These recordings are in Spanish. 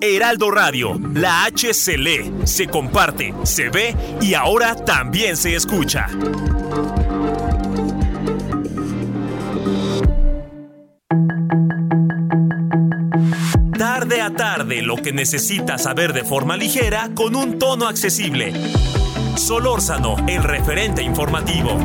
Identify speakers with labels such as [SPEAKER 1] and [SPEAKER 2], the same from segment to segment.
[SPEAKER 1] Heraldo Radio, la H se lee, se comparte, se ve y ahora también se escucha. Tarde a tarde, lo que necesitas saber de forma ligera con un tono accesible. Solórzano, el referente informativo.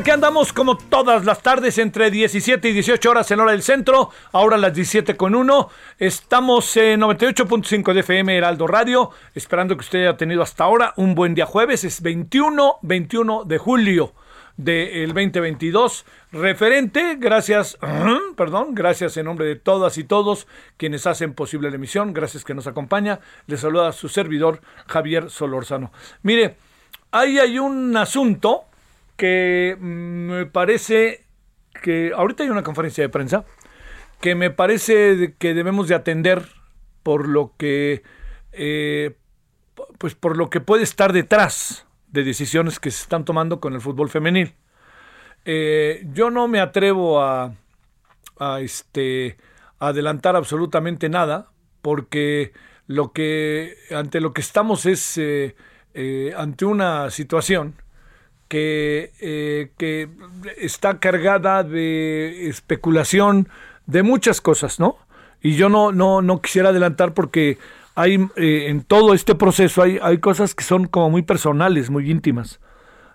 [SPEAKER 2] Aquí andamos como todas las tardes entre 17 y 18 horas en hora del centro, ahora las 17 con 1. Estamos en 98.5 de FM Heraldo Radio, esperando que usted haya tenido hasta ahora un buen día jueves, es 21, 21 de julio del 2022. Referente, gracias, perdón, gracias en nombre de todas y todos quienes hacen posible la emisión, gracias que nos acompaña. Les saluda su servidor Javier Solórzano. Mire, ahí hay un asunto que me parece que ahorita hay una conferencia de prensa que me parece que debemos de atender por lo que eh, pues por lo que puede estar detrás de decisiones que se están tomando con el fútbol femenil. Eh, yo no me atrevo a, a, este, adelantar absolutamente nada porque lo que ante lo que estamos es eh, ante una situación que, eh, que está cargada de especulación de muchas cosas, ¿no? Y yo no, no, no quisiera adelantar porque hay eh, en todo este proceso hay, hay cosas que son como muy personales, muy íntimas,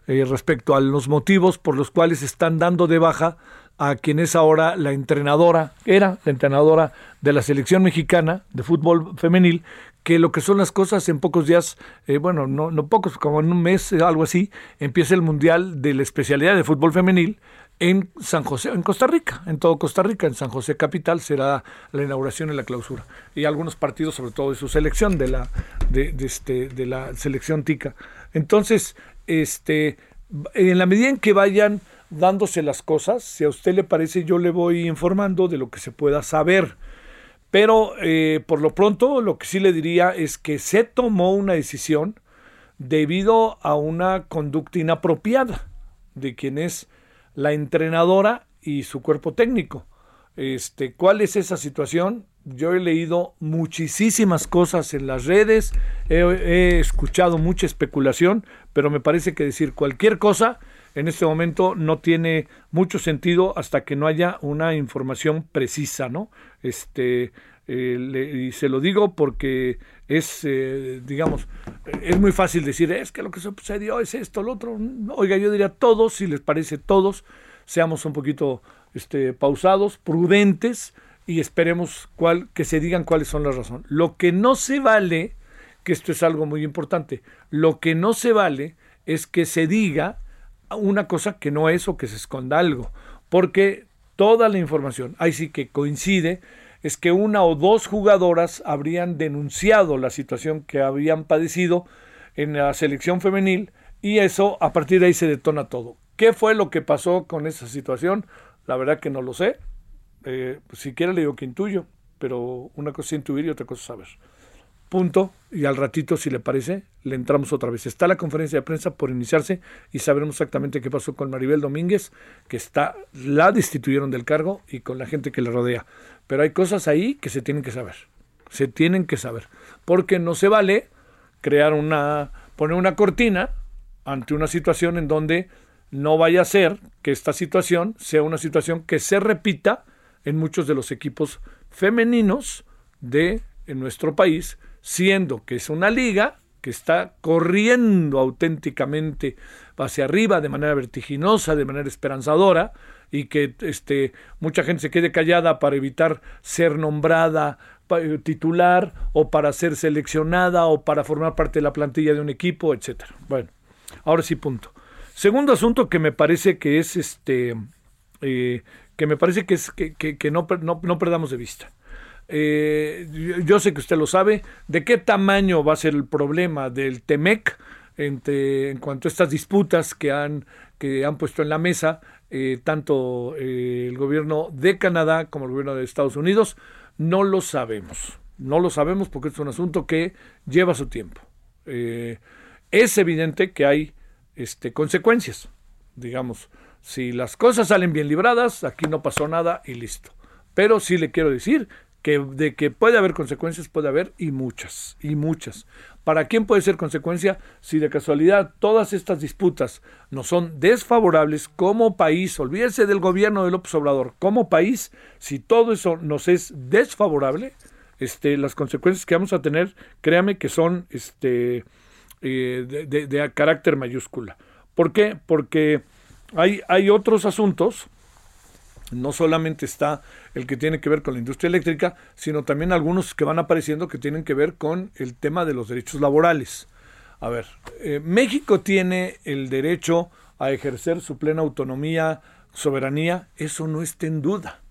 [SPEAKER 2] eh, respecto a los motivos por los cuales están dando de baja a quien es ahora la entrenadora, era la entrenadora de la selección mexicana de fútbol femenil, que lo que son las cosas en pocos días, eh, bueno, no, no pocos, como en un mes, eh, algo así, empieza el Mundial de la especialidad de fútbol femenil en San José, en Costa Rica, en todo Costa Rica, en San José Capital será la inauguración y la clausura. Y algunos partidos, sobre todo de su selección, de la, de, de este, de la selección tica. Entonces, este, en la medida en que vayan dándose las cosas, si a usted le parece, yo le voy informando de lo que se pueda saber. Pero eh, por lo pronto lo que sí le diría es que se tomó una decisión debido a una conducta inapropiada de quien es la entrenadora y su cuerpo técnico. Este, ¿Cuál es esa situación? Yo he leído muchísimas cosas en las redes, he, he escuchado mucha especulación, pero me parece que decir cualquier cosa en este momento no tiene mucho sentido hasta que no haya una información precisa, ¿no? Este, eh, le- y se lo digo porque es, eh, digamos, es muy fácil decir, es que lo que sucedió es esto, lo otro. Oiga, yo diría todos, si les parece todos, seamos un poquito este, pausados, prudentes y esperemos cuál, que se digan cuáles son las razones. Lo que no se vale, que esto es algo muy importante, lo que no se vale es que se diga una cosa que no es o que se esconda algo, porque toda la información, ahí sí que coincide, es que una o dos jugadoras habrían denunciado la situación que habían padecido en la selección femenil y eso, a partir de ahí se detona todo. ¿Qué fue lo que pasó con esa situación? La verdad que no lo sé. Eh, si quiere le digo que intuyo, pero una cosa es intuir y otra cosa es saber. Punto. Y al ratito, si le parece, le entramos otra vez. Está la conferencia de prensa por iniciarse y sabremos exactamente qué pasó con Maribel Domínguez, que está, la destituyeron del cargo y con la gente que le rodea. Pero hay cosas ahí que se tienen que saber. Se tienen que saber. Porque no se vale crear una, poner una cortina ante una situación en donde no vaya a ser que esta situación sea una situación que se repita en muchos de los equipos femeninos de en nuestro país, siendo que es una liga que está corriendo auténticamente hacia arriba de manera vertiginosa, de manera esperanzadora, y que este, mucha gente se quede callada para evitar ser nombrada eh, titular o para ser seleccionada o para formar parte de la plantilla de un equipo, etcétera. Bueno, ahora sí punto. Segundo asunto que me parece que es este eh, que me parece que es que, no, no, perdamos de vista. Eh, yo, sé que usted lo sabe, de qué tamaño va a ser el problema del TEMEC en cuanto a estas disputas que han, que han puesto en la mesa eh, tanto eh, el gobierno de Canadá como el gobierno de Estados Unidos, no lo sabemos. No lo sabemos porque es un asunto que lleva su tiempo. es evidente que hay este, consecuencias, digamos. Si las cosas salen bien libradas, aquí no pasó nada y listo. Pero sí le quiero decir que de que puede haber consecuencias, puede haber y muchas, y muchas. ¿Para quién puede ser consecuencia si de casualidad todas estas disputas nos son desfavorables como país? Olvídese del gobierno de López Obrador. Como país, si todo eso nos es desfavorable, este, las consecuencias que vamos a tener, créame que son este, eh, de, de carácter mayúscula. ¿Por qué? Porque hay, hay otros asuntos, no solamente está el que tiene que ver con la industria eléctrica, sino también algunos que van apareciendo que tienen que ver con el tema de los derechos laborales. A ver, eh, México tiene el derecho a ejercer su plena autonomía, soberanía, eso no está en duda.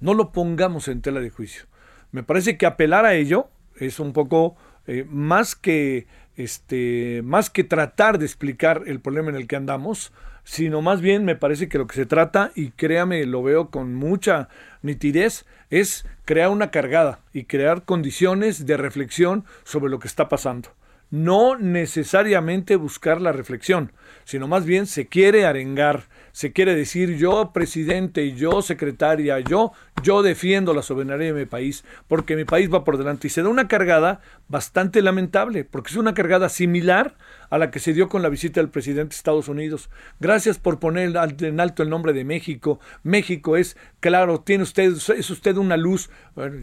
[SPEAKER 2] No lo pongamos en tela de juicio. Me parece que apelar a ello es un poco eh, más que este, más que tratar de explicar el problema en el que andamos, sino más bien me parece que lo que se trata, y créame, lo veo con mucha nitidez, es crear una cargada y crear condiciones de reflexión sobre lo que está pasando. No necesariamente buscar la reflexión, sino más bien se quiere arengar, se quiere decir yo presidente, yo secretaria, yo, yo defiendo la soberanía de mi país, porque mi país va por delante. Y se da una cargada bastante lamentable, porque es una cargada similar a la que se dio con la visita del presidente de Estados Unidos. Gracias por poner en alto el nombre de México. México es, claro, tiene usted, es usted una luz.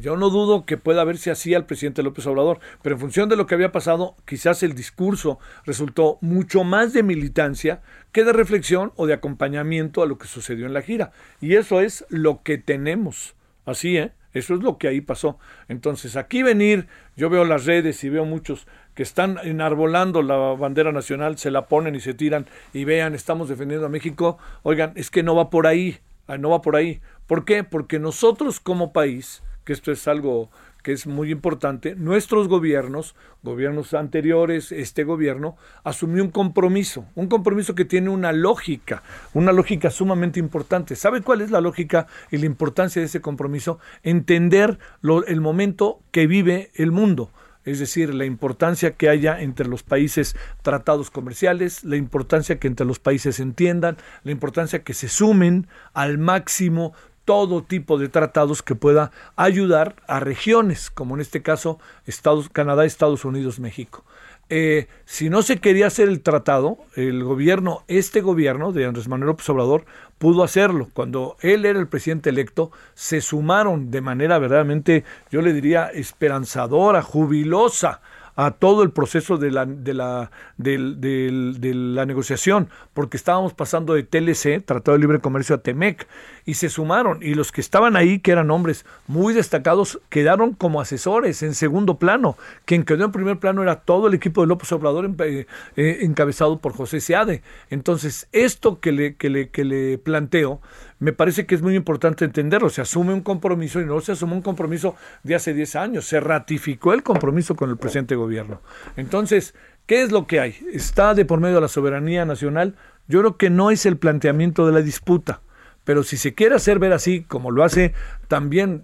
[SPEAKER 2] yo no dudo que pueda verse así al presidente López Obrador, pero en función de lo que había pasado, quizás el discurso resultó mucho más de militancia que de reflexión o de acompañamiento a lo que sucedió en la gira. Y eso es lo que tenemos. Así, ¿eh? Eso es lo que ahí pasó. Entonces, aquí venir, yo veo las redes y veo muchos que están enarbolando la bandera nacional, se la ponen y se tiran y vean, estamos defendiendo a México. Oigan, es que no va por ahí, ah, no va por ahí. ¿Por qué? Porque nosotros como país, que esto es algo que es muy importante, nuestros gobiernos, gobiernos anteriores, este gobierno, asumió un compromiso, un compromiso que tiene una lógica, una lógica sumamente importante. ¿Sabe cuál es la lógica y la importancia de ese compromiso? Entender el momento que vive el mundo es decir, la importancia que haya entre los países tratados comerciales, la importancia que entre los países entiendan, la importancia que se sumen al máximo todo tipo de tratados que pueda ayudar a regiones, como en este caso Estados, Canadá, Estados Unidos, México. Eh, si no se quería hacer el tratado, el gobierno, este gobierno de Andrés Manuel López Obrador, pudo hacerlo. Cuando él era el presidente electo, se sumaron de manera verdaderamente, yo le diría, esperanzadora, jubilosa a todo el proceso de la, de la, de, la negociación, porque estábamos pasando de TLC, Tratado de Libre Comercio, a TEMEC, y se sumaron, y los que estaban ahí, que eran hombres muy destacados, quedaron como asesores en segundo plano. Quien quedó en primer plano era todo el equipo de López Obrador eh, eh, encabezado por José Seade. Entonces, esto que le, que le, que le planteo me parece que es muy importante entenderlo. Se asume un compromiso y no se asume un compromiso de hace 10 años. Se ratificó el compromiso con el presente gobierno. Entonces, ¿Qué es lo que hay? ¿Está de por medio de la soberanía nacional? Yo creo que no es el planteamiento de la disputa. Pero si se quiere hacer ver así, como lo hace también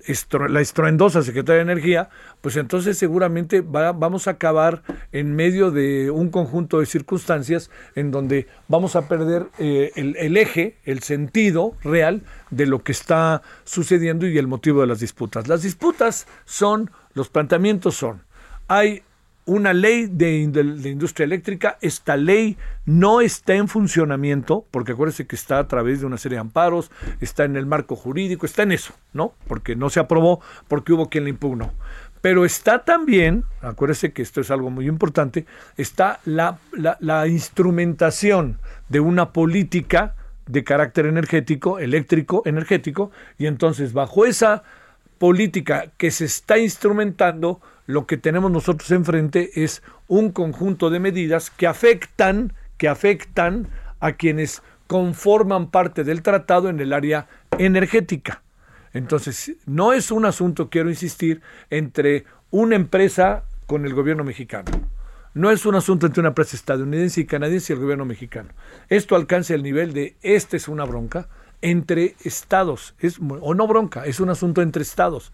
[SPEAKER 2] la estruendosa Secretaría de Energía, pues entonces seguramente vamos a acabar en medio de un conjunto de circunstancias en donde vamos a perder eh, el, el, eje, el sentido real de lo que está sucediendo y el motivo de las disputas. Las disputas son, los planteamientos son, hay una ley de, industria eléctrica. Esta ley no está en funcionamiento, porque acuérdense que está a través de una serie de amparos, está en el marco jurídico, está en eso, ¿no? Porque no se aprobó, porque hubo quien la impugnó. Pero está también, acuérdese que esto es algo muy importante, está la, la instrumentación de una política de carácter energético, eléctrico, energético, y entonces bajo esa política que se está instrumentando, lo que tenemos nosotros enfrente es un conjunto de medidas que afectan, que afectan a quienes conforman parte del tratado en el área energética. Entonces, no es un asunto, quiero insistir, entre una empresa con el gobierno mexicano. No es un asunto entre una empresa estadounidense y canadiense y el gobierno mexicano. Esto alcanza el nivel de, esta es una bronca, entre estados, es, o no bronca, es un asunto entre estados.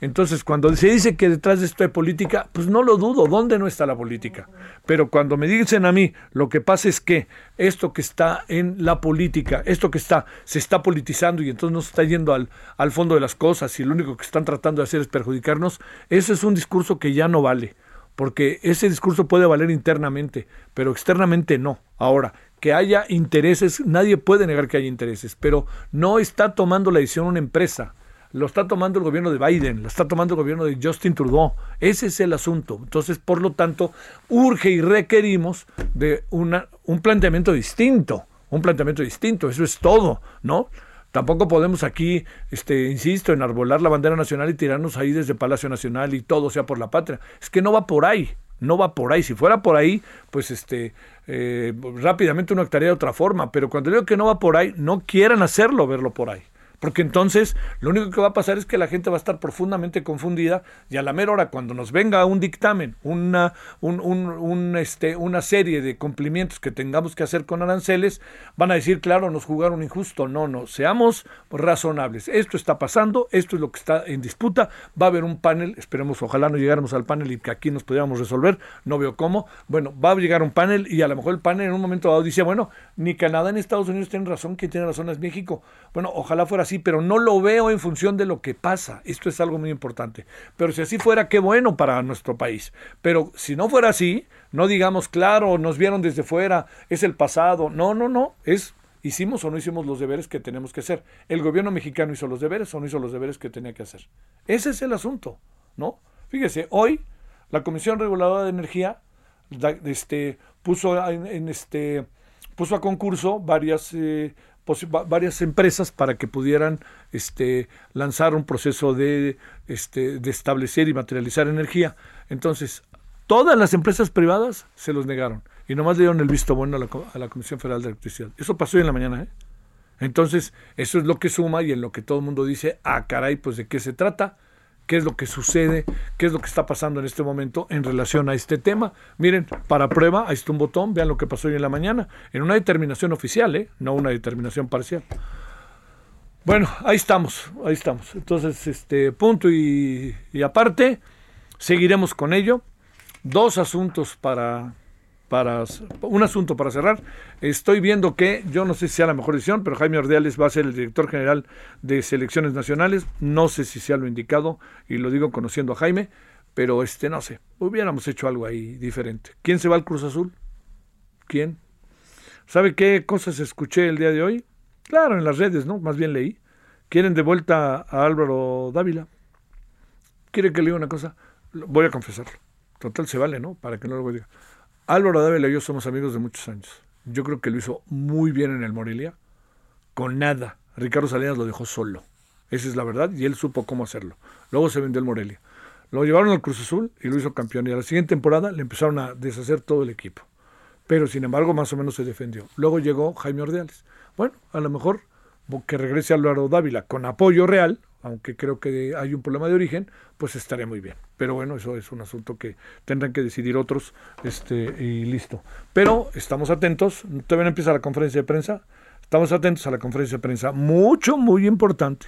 [SPEAKER 2] Entonces, cuando se dice que detrás de esto hay política, pues no lo dudo, ¿dónde no está la política? Pero cuando me dicen a mí, lo que pasa es que esto que está en la política, esto que está, se está politizando y entonces no se está yendo al, al fondo de las cosas y lo único que están tratando de hacer es perjudicarnos, ese es un discurso que ya no vale, porque ese discurso puede valer internamente, pero externamente no. Ahora, que haya intereses, nadie puede negar que haya intereses, pero no está tomando la decisión una empresa lo está tomando el gobierno de Biden, lo está tomando el gobierno de Justin Trudeau. Ese es el asunto. Entonces, por lo tanto, urge y requerimos de una, un planteamiento distinto, un planteamiento distinto, eso es todo, ¿no? Tampoco podemos aquí, este, insisto, enarbolar la bandera nacional y tirarnos ahí desde Palacio Nacional y todo sea por la patria. Es que no va por ahí, no va por ahí. Si fuera por ahí, pues este, eh, rápidamente uno actuaría de otra forma. Pero cuando digo que no va por ahí, no quieran hacerlo, verlo por ahí. Porque entonces lo único que va a pasar es que la gente va a estar profundamente confundida y a la mera hora cuando nos venga un dictamen, una, un, este, una serie de cumplimientos que tengamos que hacer con aranceles, van a decir, claro, nos jugaron injusto. No, no, seamos razonables. Esto está pasando, esto es lo que está en disputa. Va a haber un panel, esperemos, ojalá no llegáramos al panel y que aquí nos pudiéramos resolver, no veo cómo. Bueno, va a llegar un panel y a lo mejor el panel en un momento dado dice, bueno, ni Canadá ni Estados Unidos tienen razón, quien tiene razón es México. Bueno, ojalá fuera así, pero no lo veo en función de lo que pasa. Esto es algo muy importante. Pero si así fuera, qué bueno para nuestro país. Pero si no fuera así, no digamos, claro, nos vieron desde fuera, es el pasado. No, no, no, es hicimos o no hicimos los deberes que tenemos que hacer. El gobierno mexicano hizo los deberes o no hizo los deberes que tenía que hacer. Ese es el asunto, ¿no? Fíjese, hoy la Comisión Reguladora de Energía este, puso en, este puso a concurso varias eh, varias empresas para que pudieran este, lanzar un proceso de, este, de establecer y materializar energía. Entonces, todas las empresas privadas se los negaron y nomás le dieron el visto bueno a la, a la Comisión Federal de Electricidad. Eso pasó hoy en la mañana. ¿eh? Entonces, eso es lo que suma y en lo que todo el mundo dice, ah, caray, pues de qué se trata qué es lo que sucede, qué es lo que está pasando en este momento en relación a este tema. Miren, para prueba, ahí está un botón, vean lo que pasó hoy en la mañana, en una determinación oficial, ¿eh? no una determinación parcial. Bueno, ahí estamos, ahí estamos. Entonces, este punto y, y aparte, seguiremos con ello. Dos asuntos para para un asunto para cerrar. Estoy viendo que, yo no sé si sea la mejor decisión, pero Jaime Ordeales va a ser el director general de selecciones nacionales. No sé si sea lo indicado, y lo digo conociendo a Jaime, pero este no sé, hubiéramos hecho algo ahí diferente. ¿Quién se va al Cruz Azul? ¿Quién? ¿Sabe qué cosas escuché el día de hoy? Claro, en las redes, ¿no? Más bien leí. Quieren de vuelta a Álvaro Dávila. ¿Quiere que le diga una cosa? Voy a confesarlo. Total se vale, ¿no? Para que no lo diga. Álvaro Dávila y yo somos amigos de muchos años. Yo creo que lo hizo muy bien en el Morelia, con nada. Ricardo Salinas lo dejó solo. Esa es la verdad y él supo cómo hacerlo. Luego se vendió el Morelia. Lo llevaron al Cruz Azul y lo hizo campeón. Y a la siguiente temporada le empezaron a deshacer todo el equipo. Pero sin embargo, más o menos se defendió. Luego llegó Jaime Ordeales. Bueno, a lo mejor que regrese Álvaro Dávila con apoyo real, aunque creo que hay un problema de origen, pues estaría muy bien. Pero bueno, eso es un asunto que tendrán que decidir otros, este, y listo. Pero estamos atentos, todavía no empieza la conferencia de prensa, estamos atentos a la conferencia de prensa, mucho, muy importante.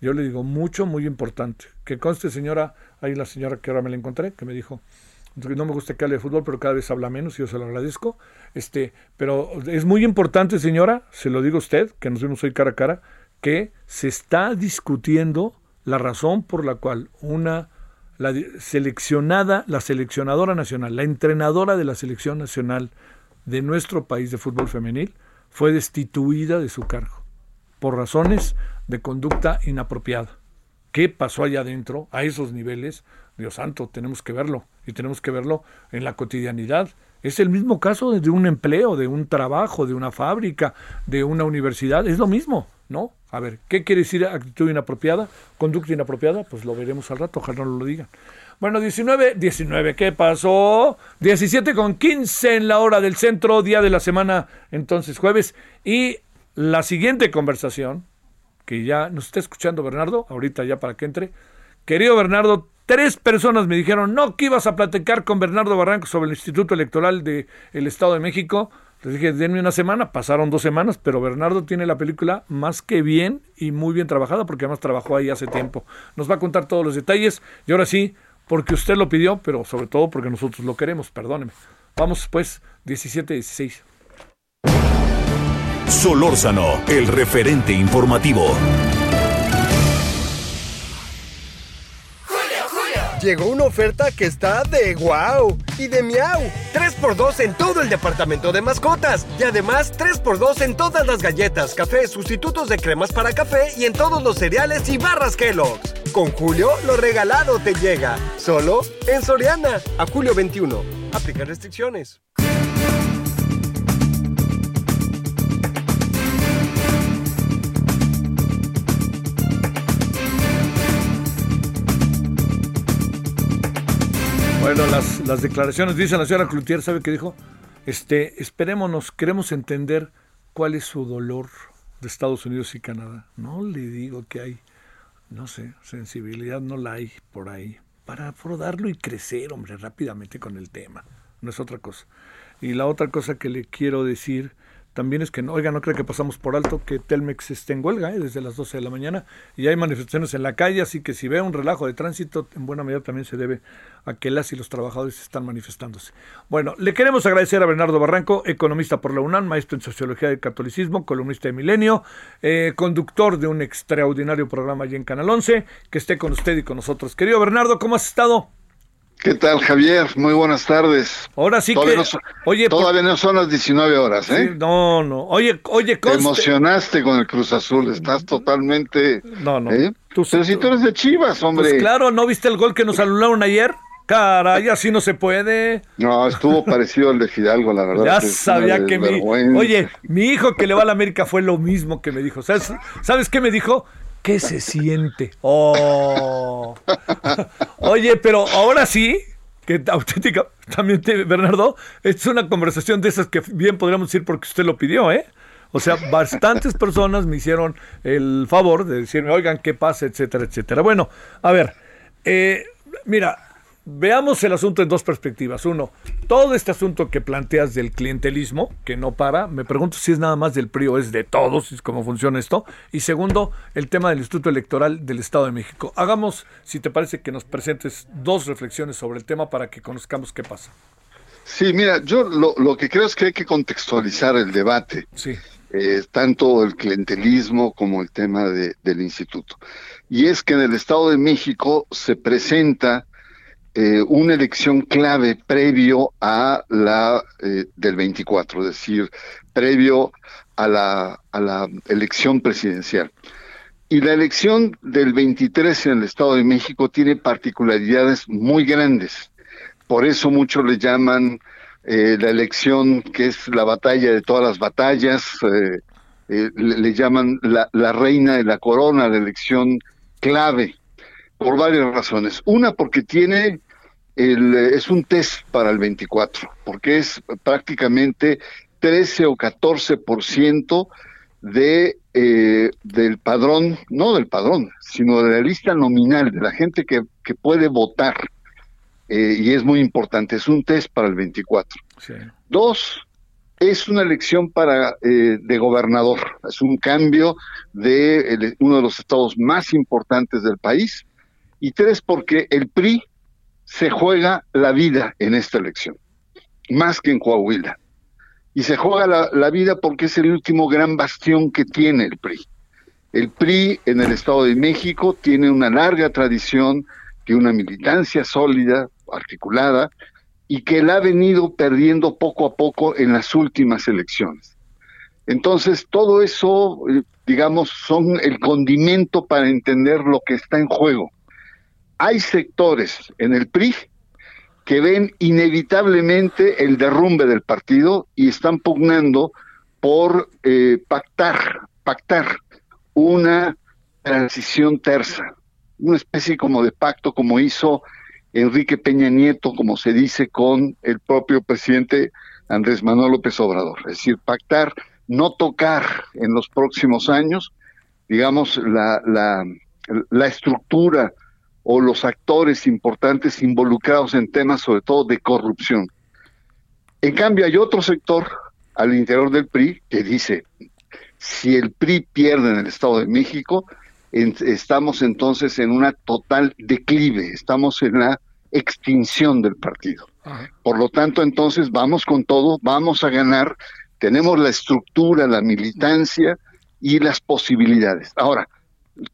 [SPEAKER 2] Yo le digo, mucho, muy importante. Que conste, señora, hay la señora que ahora me la encontré, que me dijo, no me gusta que hable de fútbol, pero cada vez habla menos y yo se lo agradezco. Este, pero es muy importante, señora, se lo digo a usted, que nos vemos hoy cara a cara, que se está discutiendo la razón por la cual una la seleccionada, la seleccionadora nacional, la entrenadora de la selección nacional de nuestro país de fútbol femenil fue destituida de su cargo por razones de conducta inapropiada. ¿Qué pasó allá adentro a esos niveles? Dios santo, tenemos que verlo y tenemos que verlo en la cotidianidad. Es el mismo caso de un empleo, de un trabajo, de una fábrica, de una universidad, es lo mismo, ¿no? A ver, ¿qué quiere decir actitud inapropiada? Conducta inapropiada, pues lo veremos al rato, ojalá no lo digan. Bueno, 19, 19, ¿qué pasó? 17 con 15 en la hora del centro, día de la semana, entonces jueves. Y la siguiente conversación, que ya nos está escuchando Bernardo, ahorita ya para que entre. Querido Bernardo, tres personas me dijeron, no, que ibas a platicar con Bernardo Barranco sobre el Instituto Electoral del Estado de México. Les dije, denme una semana, pasaron dos semanas, pero Bernardo tiene la película más que bien y muy bien trabajada, porque además trabajó ahí hace tiempo. Nos va a contar todos los detalles, y ahora sí, porque usted lo pidió, pero sobre todo porque nosotros lo queremos, perdóneme. Vamos pues, 17-16.
[SPEAKER 3] Solórzano, el referente informativo.
[SPEAKER 4] Llegó una oferta que está de wow y de miau. 3x2 en todo el departamento de mascotas. Y además 3x2 en todas las galletas, café, sustitutos de cremas para café y en todos los cereales y barras Kellogg's. Con Julio, lo regalado te llega. Solo en Soriana. A julio 21. Aplica restricciones.
[SPEAKER 2] Bueno, las, las declaraciones, dice la señora Cloutier, ¿sabe qué dijo? Este, esperémonos, queremos entender cuál es su dolor de Estados Unidos y Canadá. No le digo que hay, no sé, sensibilidad no la hay por ahí. Para aprodarlo y crecer, hombre, rápidamente con el tema. No es otra cosa. Y la otra cosa que le quiero decir también es que, no, oiga, no creo que pasamos por alto que Telmex esté en huelga ¿eh? desde las 12 de la mañana y hay manifestaciones en la calle, así que si ve un relajo de tránsito, en buena medida también se debe a que las y los trabajadores están manifestándose. Bueno, le queremos agradecer a Bernardo Barranco, economista por la UNAM, maestro en Sociología del Catolicismo, columnista de Milenio, eh, conductor de un extraordinario programa allí en Canal 11, que esté con usted y con nosotros. Querido Bernardo, ¿cómo has estado?
[SPEAKER 5] ¿Qué tal, Javier? Muy buenas tardes.
[SPEAKER 2] Ahora sí
[SPEAKER 5] todavía
[SPEAKER 2] que...
[SPEAKER 5] No son, oye, todavía no son las 19 horas, ¿eh?
[SPEAKER 2] Sí, no, no. Oye, oye,
[SPEAKER 5] conste... Te emocionaste con el Cruz Azul, estás totalmente...
[SPEAKER 2] No, no.
[SPEAKER 5] ¿eh? Tú, Pero si tú eres de Chivas, hombre.
[SPEAKER 2] Pues claro, ¿no viste el gol que nos anularon ayer? Caray, así no se puede.
[SPEAKER 5] No, estuvo parecido al de Fidalgo, la verdad.
[SPEAKER 2] Ya sabía que mi... Oye, mi hijo que le va a la América fue lo mismo que me dijo. ¿Sabes, ¿sabes qué me dijo? ¿Qué se siente? Oh. Oye, pero ahora sí, que auténtica, también te, Bernardo, es una conversación de esas que bien podríamos decir porque usted lo pidió, ¿eh? O sea, bastantes personas me hicieron el favor de decirme, oigan, ¿qué pasa? Etcétera, etcétera. Bueno, a ver, eh, mira, veamos el asunto en dos perspectivas. Uno, todo este asunto que planteas del clientelismo, que no para, me pregunto si es nada más del PRI o es de todos, es cómo funciona esto. Y segundo, el tema del Instituto Electoral del Estado de México. Hagamos, si te parece, que nos presentes dos reflexiones sobre el tema para que conozcamos qué pasa.
[SPEAKER 5] Sí, mira, yo lo, lo que creo es que hay que contextualizar el debate.
[SPEAKER 2] Sí.
[SPEAKER 5] Eh, tanto el clientelismo como el tema de, del instituto. Y es que en el Estado de México se presenta eh, una elección clave previo a la eh, del 24, es decir, previo a la, a la elección presidencial. Y la elección del 23 en el Estado de México tiene particularidades muy grandes. Por eso muchos le llaman eh, la elección que es la batalla de todas las batallas, le, le, llaman la, la reina de la corona, la elección clave, por varias razones. Una, porque tiene el, es un test para el 24, porque es prácticamente 13 o 14% de eh, del padrón, no del padrón, sino de la lista nominal, de la gente que, que puede votar. Eh, y es muy importante, es un test para el 24. Dos, es una elección para eh, de gobernador, es un cambio de uno de los estados más importantes del país. Y tres, porque el PRI se juega la vida en esta elección, más que en Coahuila. Y se juega la, vida porque es el último gran bastión que tiene el PRI. El PRI en el Estado de México tiene una larga tradición, tiene una militancia sólida, articulada, y que la ha venido perdiendo poco a poco en las últimas elecciones. Entonces, todo eso, eh, digamos, son el condimento para entender lo que está en juego. Hay sectores en el PRI que ven inevitablemente el derrumbe del partido y están pugnando por eh, pactar, pactar una transición tersa, una especie como de pacto como hizo Enrique Peña Nieto, como se dice, con el propio presidente Andrés Manuel López Obrador. Es decir, pactar, no tocar en los próximos años, digamos, la, la, la estructura o los actores importantes involucrados en temas sobre todo de corrupción. En cambio, hay otro sector al interior del PRI que dice, si el PRI pierde en el Estado de México, estamos entonces en una total declive, estamos en la extinción del partido. Por lo tanto, entonces vamos con todo, vamos a ganar, tenemos la estructura, la militancia y las posibilidades. Ahora,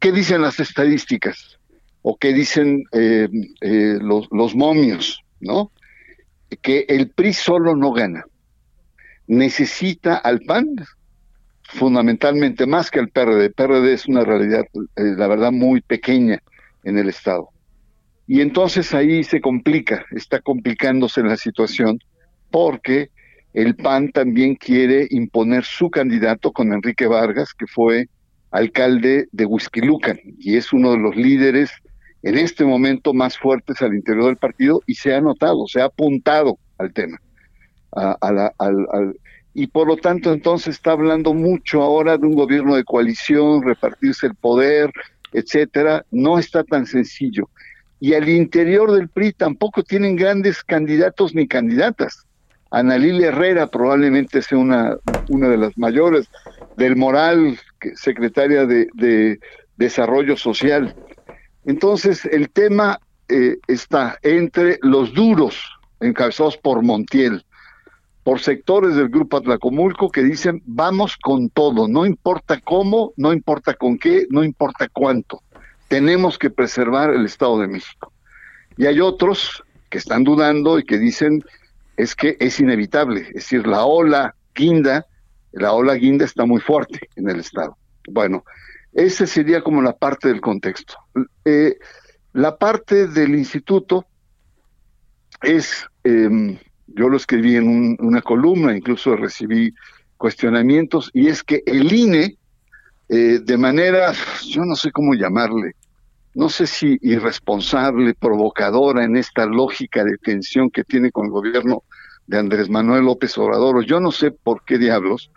[SPEAKER 5] ¿qué dicen las estadísticas? ¿O qué dicen eh, eh, los, los momios? ¿No? Que el PRI solo no gana. Necesita al PAN fundamentalmente más que al PRD. El PRD es una realidad, eh, la verdad, muy pequeña en el Estado. Y entonces ahí se complica, está complicándose la situación, porque el PAN también quiere imponer su candidato con Enrique Vargas, que fue alcalde de Huizquilucan y es uno de los líderes en este momento más fuertes al interior del partido y se ha notado, se ha apuntado al tema. al, y por lo tanto entonces está hablando mucho ahora de un gobierno de coalición, repartirse el poder, etcétera. No está tan sencillo y al interior del PRI tampoco tienen grandes candidatos ni candidatas. Ana Herrera probablemente sea una, una de las mayores, del Moral, secretaria de, Desarrollo Social. Entonces, el tema eh, está entre los duros, encabezados por Montiel, por sectores del Grupo Atlacomulco que dicen, vamos con todo, no importa cómo, no importa con qué, no importa cuánto tenemos que preservar el Estado de México. Y hay otros que están dudando y que dicen es que es inevitable, es decir, la ola guinda, la ola guinda está muy fuerte en el Estado. Bueno, esa sería como la parte del contexto. Eh, la parte del instituto es, em, yo lo escribí en una columna, incluso recibí cuestionamientos, y es que el INE, eh, de manera, yo no sé cómo llamarle, no sé si irresponsable, provocadora en esta lógica de tensión que tiene con el gobierno de Andrés Manuel López Obrador, yo no sé por qué diablos,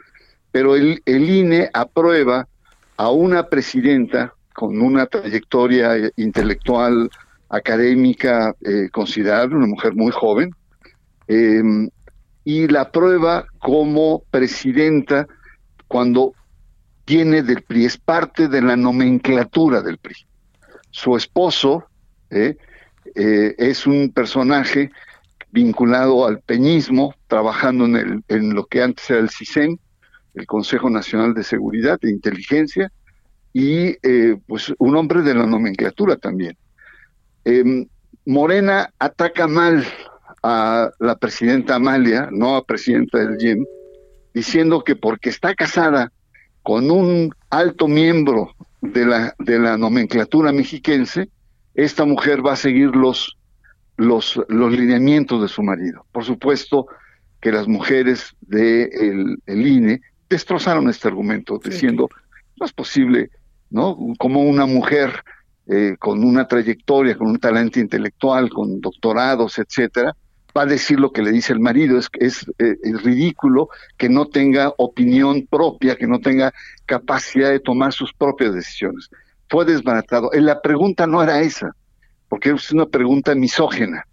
[SPEAKER 5] pero el, el INE aprueba a una presidenta con una trayectoria intelectual, académica eh, considerable, una mujer muy joven, em, y la aprueba como presidenta cuando tiene del PRI, es parte de la nomenclatura del PRI. Su esposo eh, eh, es un personaje vinculado al peñismo, trabajando en, el, en lo que antes era el CISEN, el Consejo Nacional de Seguridad e Inteligencia, y eh, pues un hombre de la nomenclatura también. Em, Morena ataca mal a la presidenta Amalia, no a presidenta del GIEM, diciendo que porque está casada con un alto miembro de la, de la nomenclatura mexiquense, esta mujer va a seguir los, los, los lineamientos de su marido. Por supuesto que las mujeres del de el INE destrozaron este argumento diciendo, no es posible, ¿no? Como una mujer eh, con una trayectoria, con un talento intelectual, con doctorados, etcétera, va a decir lo que le dice el marido, es, es, eh, es ridículo que no tenga opinión propia, que no tenga capacidad de tomar sus propias decisiones. Fue desbaratado. Eh, La pregunta no era esa, porque es una pregunta misógena,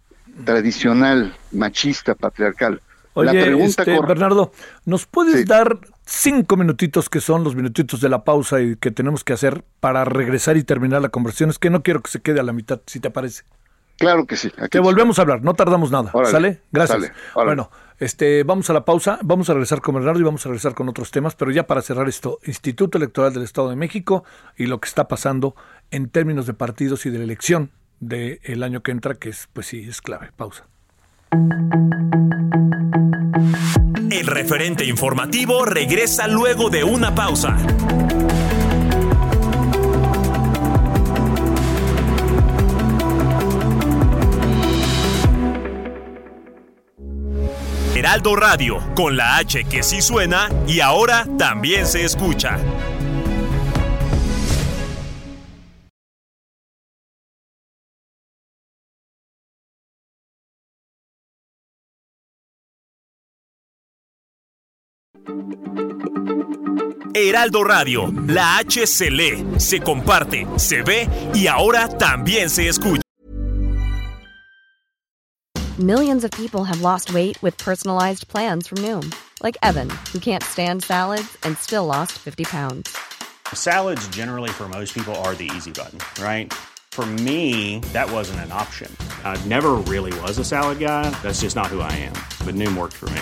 [SPEAKER 5] tradicional, machista, patriarcal.
[SPEAKER 2] Oye, este, Bernardo, ¿nos puedes
[SPEAKER 5] Sí.
[SPEAKER 2] dar cinco minutitos que son los minutitos de la pausa y que tenemos que hacer para regresar y terminar la conversación? Es que no quiero que se quede a la mitad, si te parece.
[SPEAKER 5] Claro que sí. aquí
[SPEAKER 2] Te volvemos a hablar, no tardamos nada.
[SPEAKER 5] Órale,
[SPEAKER 2] ¿Sale? Gracias.
[SPEAKER 5] sale.
[SPEAKER 2] Bueno, este, vamos a la pausa, vamos a regresar con Bernardo y vamos a regresar con otros temas, pero ya para cerrar esto, Instituto Electoral del Estado de México y lo que está pasando en términos de partidos y de la elección del año que entra, que es, pues sí, es clave. Pausa.
[SPEAKER 1] El referente informativo regresa luego de una pausa. Heraldo Radio, con la H que sí suena y ahora también se escucha. Heraldo Radio, la H se lee, se comparte, se ve y ahora también se escucha.
[SPEAKER 6] Millions of people have lost weight with personalized plans from Noom, like Evan, who can't stand salads and still lost 50 pounds.
[SPEAKER 7] Salads, generally, for most people, are the easy button, right? For me, that wasn't an option. I never really was a salad guy. That's just not who I am. But Noom worked for me.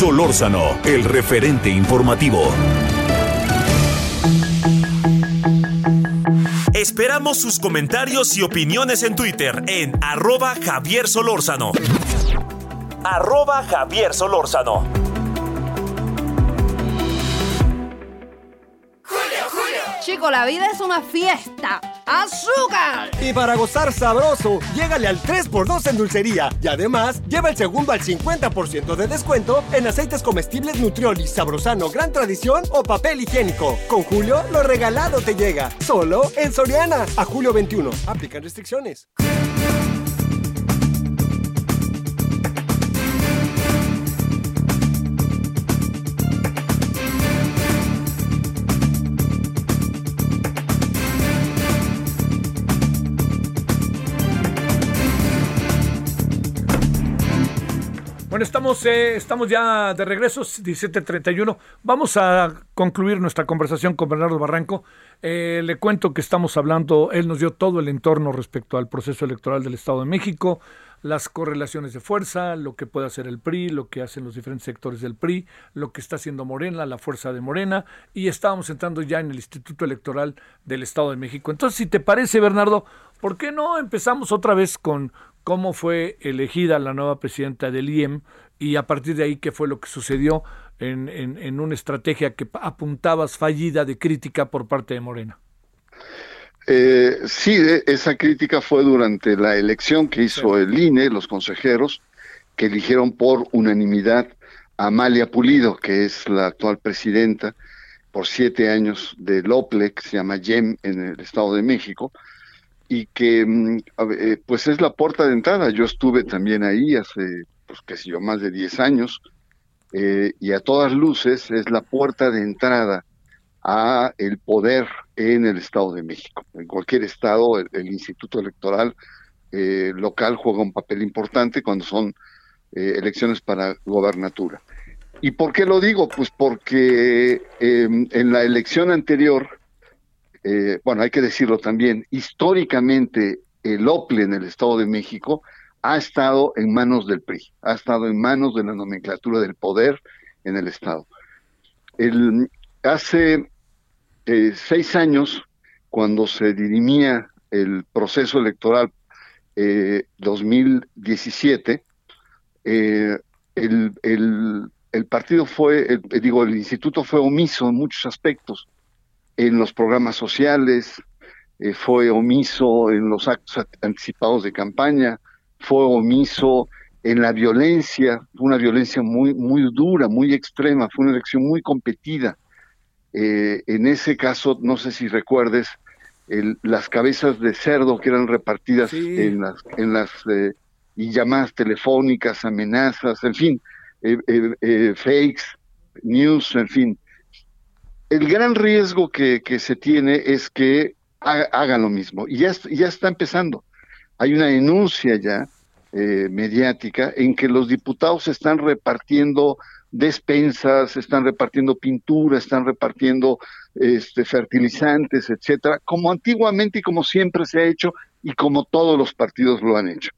[SPEAKER 3] Solórzano, el referente informativo.
[SPEAKER 1] Esperamos sus comentarios y opiniones en Twitter en arroba Javier Solórzano. Javier Solórzano.
[SPEAKER 8] La vida es una fiesta. ¡Azúcar!
[SPEAKER 4] Y para gozar sabroso, llégale al 3x2 en dulcería. Y además, lleva el segundo al 50% de descuento en aceites comestibles Nutrioli, Sabrosano, Gran Tradición o papel higiénico. Con Julio, lo regalado te llega. Solo en Soriana. A julio 21. Aplican restricciones.
[SPEAKER 2] Estamos, eh, estamos ya de regreso, 17.31. Vamos a concluir nuestra conversación con Bernardo Barranco. Eh, le cuento que estamos hablando, él nos dio todo el entorno respecto al proceso electoral del Estado de México, las correlaciones de fuerza, lo que puede hacer el PRI, lo que hacen los diferentes sectores del PRI, lo que está haciendo Morena, la fuerza de Morena, y estábamos entrando ya en el Instituto Electoral del Estado de México. Entonces, si te parece, Bernardo, ¿por qué no empezamos otra vez con cómo fue elegida la nueva presidenta del IEM y a partir de ahí qué fue lo que sucedió en, en, en una estrategia que apuntabas fallida de crítica por parte de Morena?
[SPEAKER 5] Eh, sí, eh, esa crítica fue durante la elección que hizo el INE, los consejeros, que eligieron por unanimidad a Amalia Pulido, que es la actual presidenta por siete años del OPLE, que se llama YEM en el Estado de México, y que mm, eh, pues es la puerta de entrada. Yo estuve también ahí hace, pues qué sé yo, más de 10 años, eh, y a todas luces es la puerta de entrada a el poder en el Estado de México. En cualquier estado, el, Instituto Electoral eh, local juega un papel importante cuando son eh, elecciones para gobernatura. ¿Y por qué lo digo? Pues porque eh, en la elección anterior, eh, bueno, hay que decirlo también, históricamente el OPLE en el Estado de México ha estado en manos del PRI, ha estado en manos de la nomenclatura del poder en el Estado. El, hace eh, seis años, cuando se dirimía el proceso electoral eh, 2017, eh, el, el, el, partido fue, digo, el instituto fue omiso en muchos aspectos, en los programas sociales, eh, fue omiso en los actos anticipados de campaña, fue omiso en la violencia, una violencia muy, muy dura, muy extrema, fue una elección muy competida. Eh, en ese caso, no sé si recuerdes, las cabezas de cerdo que eran repartidas en las, en las eh, y llamadas telefónicas, amenazas, en fin, eh, fakes, news, en fin. El gran riesgo que, que se tiene es que hagan lo mismo. Y ya, ya está empezando. Hay una denuncia ya eh, mediática en que los diputados están repartiendo despensas, están repartiendo pintura, están repartiendo este, fertilizantes, etcétera, como antiguamente y como siempre se ha hecho y como todos los partidos lo han hecho.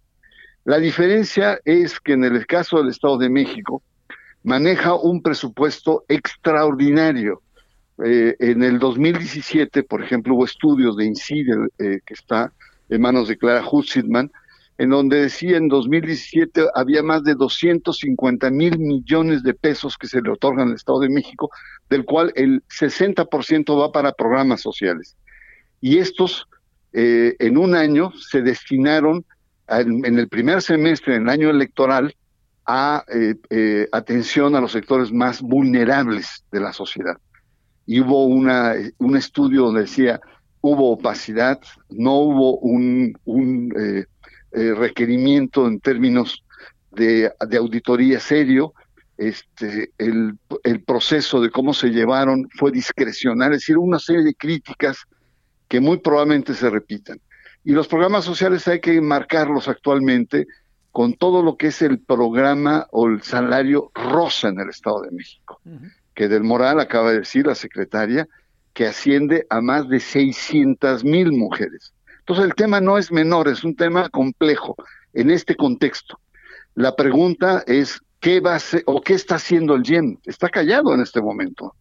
[SPEAKER 5] La diferencia es que en el caso del Estado de México maneja un presupuesto extraordinario. Eh, en el 2017, por ejemplo, hubo estudios de INCIDE eh, que está en manos de Clara Hutzitman, en donde decía en 2017 había más de 250 mil millones de pesos que se le otorgan al Estado de México, del cual el 60% va para programas sociales. Y estos eh, en un año se destinaron en el primer semestre, en el año electoral, a eh, eh, atención a los sectores más vulnerables de la sociedad. Y hubo una, un estudio donde decía, hubo opacidad, no hubo un, un eh, requerimiento en términos de, auditoría serio, este, el, el, proceso de cómo se llevaron fue discrecional, es decir, una serie de críticas que muy probablemente se repitan. Y los programas sociales hay que marcarlos actualmente con todo lo que es el programa o el salario rosa en el Estado de México, que del Moral acaba de decir la secretaria, que asciende a más de 600 mil mujeres. Entonces el tema no es menor, es un tema complejo en este contexto. La pregunta es, ¿qué va a ser, o qué está haciendo el GEM? Está callado en este momento,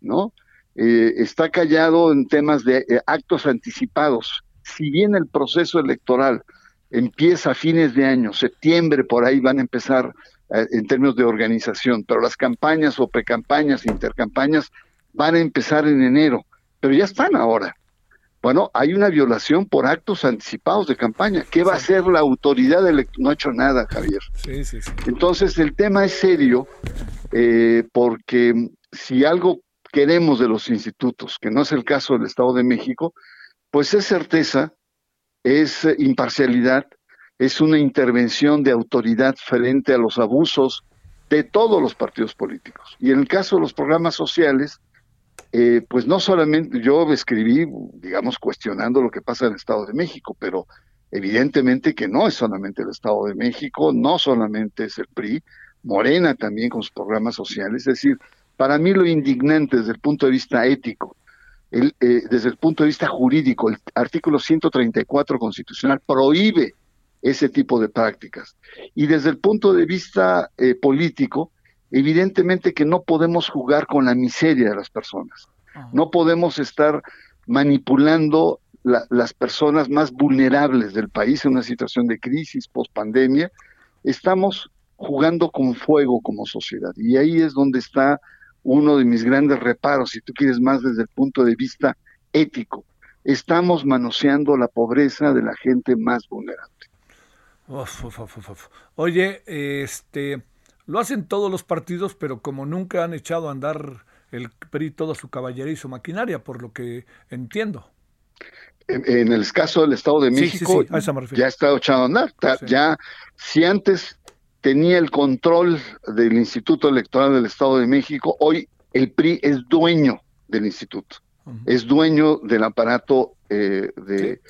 [SPEAKER 5] ¿no? Eh, está callado en temas de eh, actos anticipados. Si bien el proceso electoral empieza a fines de año, septiembre, por ahí van a empezar eh, en términos de organización, pero las campañas o precampañas, intercampañas, van a empezar en enero, pero ya están ahora. Bueno, hay una violación por actos anticipados de campaña. ¿Qué va a hacer la autoridad electoral? No ha hecho nada, Javier. Sí, sí, sí. Entonces, el tema es serio eh, porque si algo queremos de los institutos, que no es el caso del Estado de México, pues es certeza, es imparcialidad, es una intervención de autoridad frente a los abusos de todos los partidos políticos. Y en el caso de los programas sociales, eh, pues no solamente yo escribí, digamos, cuestionando lo que pasa en el Estado de México, pero evidentemente que no es solamente el Estado de México, no solamente es el PRI, Morena también con sus programas sociales, es decir, para mí lo indignante desde el punto de vista ético, el, eh, desde el punto de vista jurídico, el artículo 134 constitucional prohíbe ese tipo de prácticas. Y desde el punto de vista eh, político, evidentemente que no podemos jugar con la miseria de las personas. Ah. No podemos estar manipulando las personas más vulnerables del país en una situación de crisis, post pandemia. Estamos jugando con fuego como sociedad. Y ahí es donde está uno de mis grandes reparos, si tú quieres más desde el punto de vista ético. Estamos manoseando la pobreza de la gente más vulnerable.
[SPEAKER 2] Oye, este, lo hacen todos los partidos, pero como nunca han echado a andar el PRI toda su caballería y su maquinaria, por lo que entiendo.
[SPEAKER 5] En, el caso del Estado de México, ya está echado a andar. Ya, si antes tenía el control del Instituto Electoral del Estado de México, hoy el PRI es dueño del instituto, es dueño del aparato eh, de,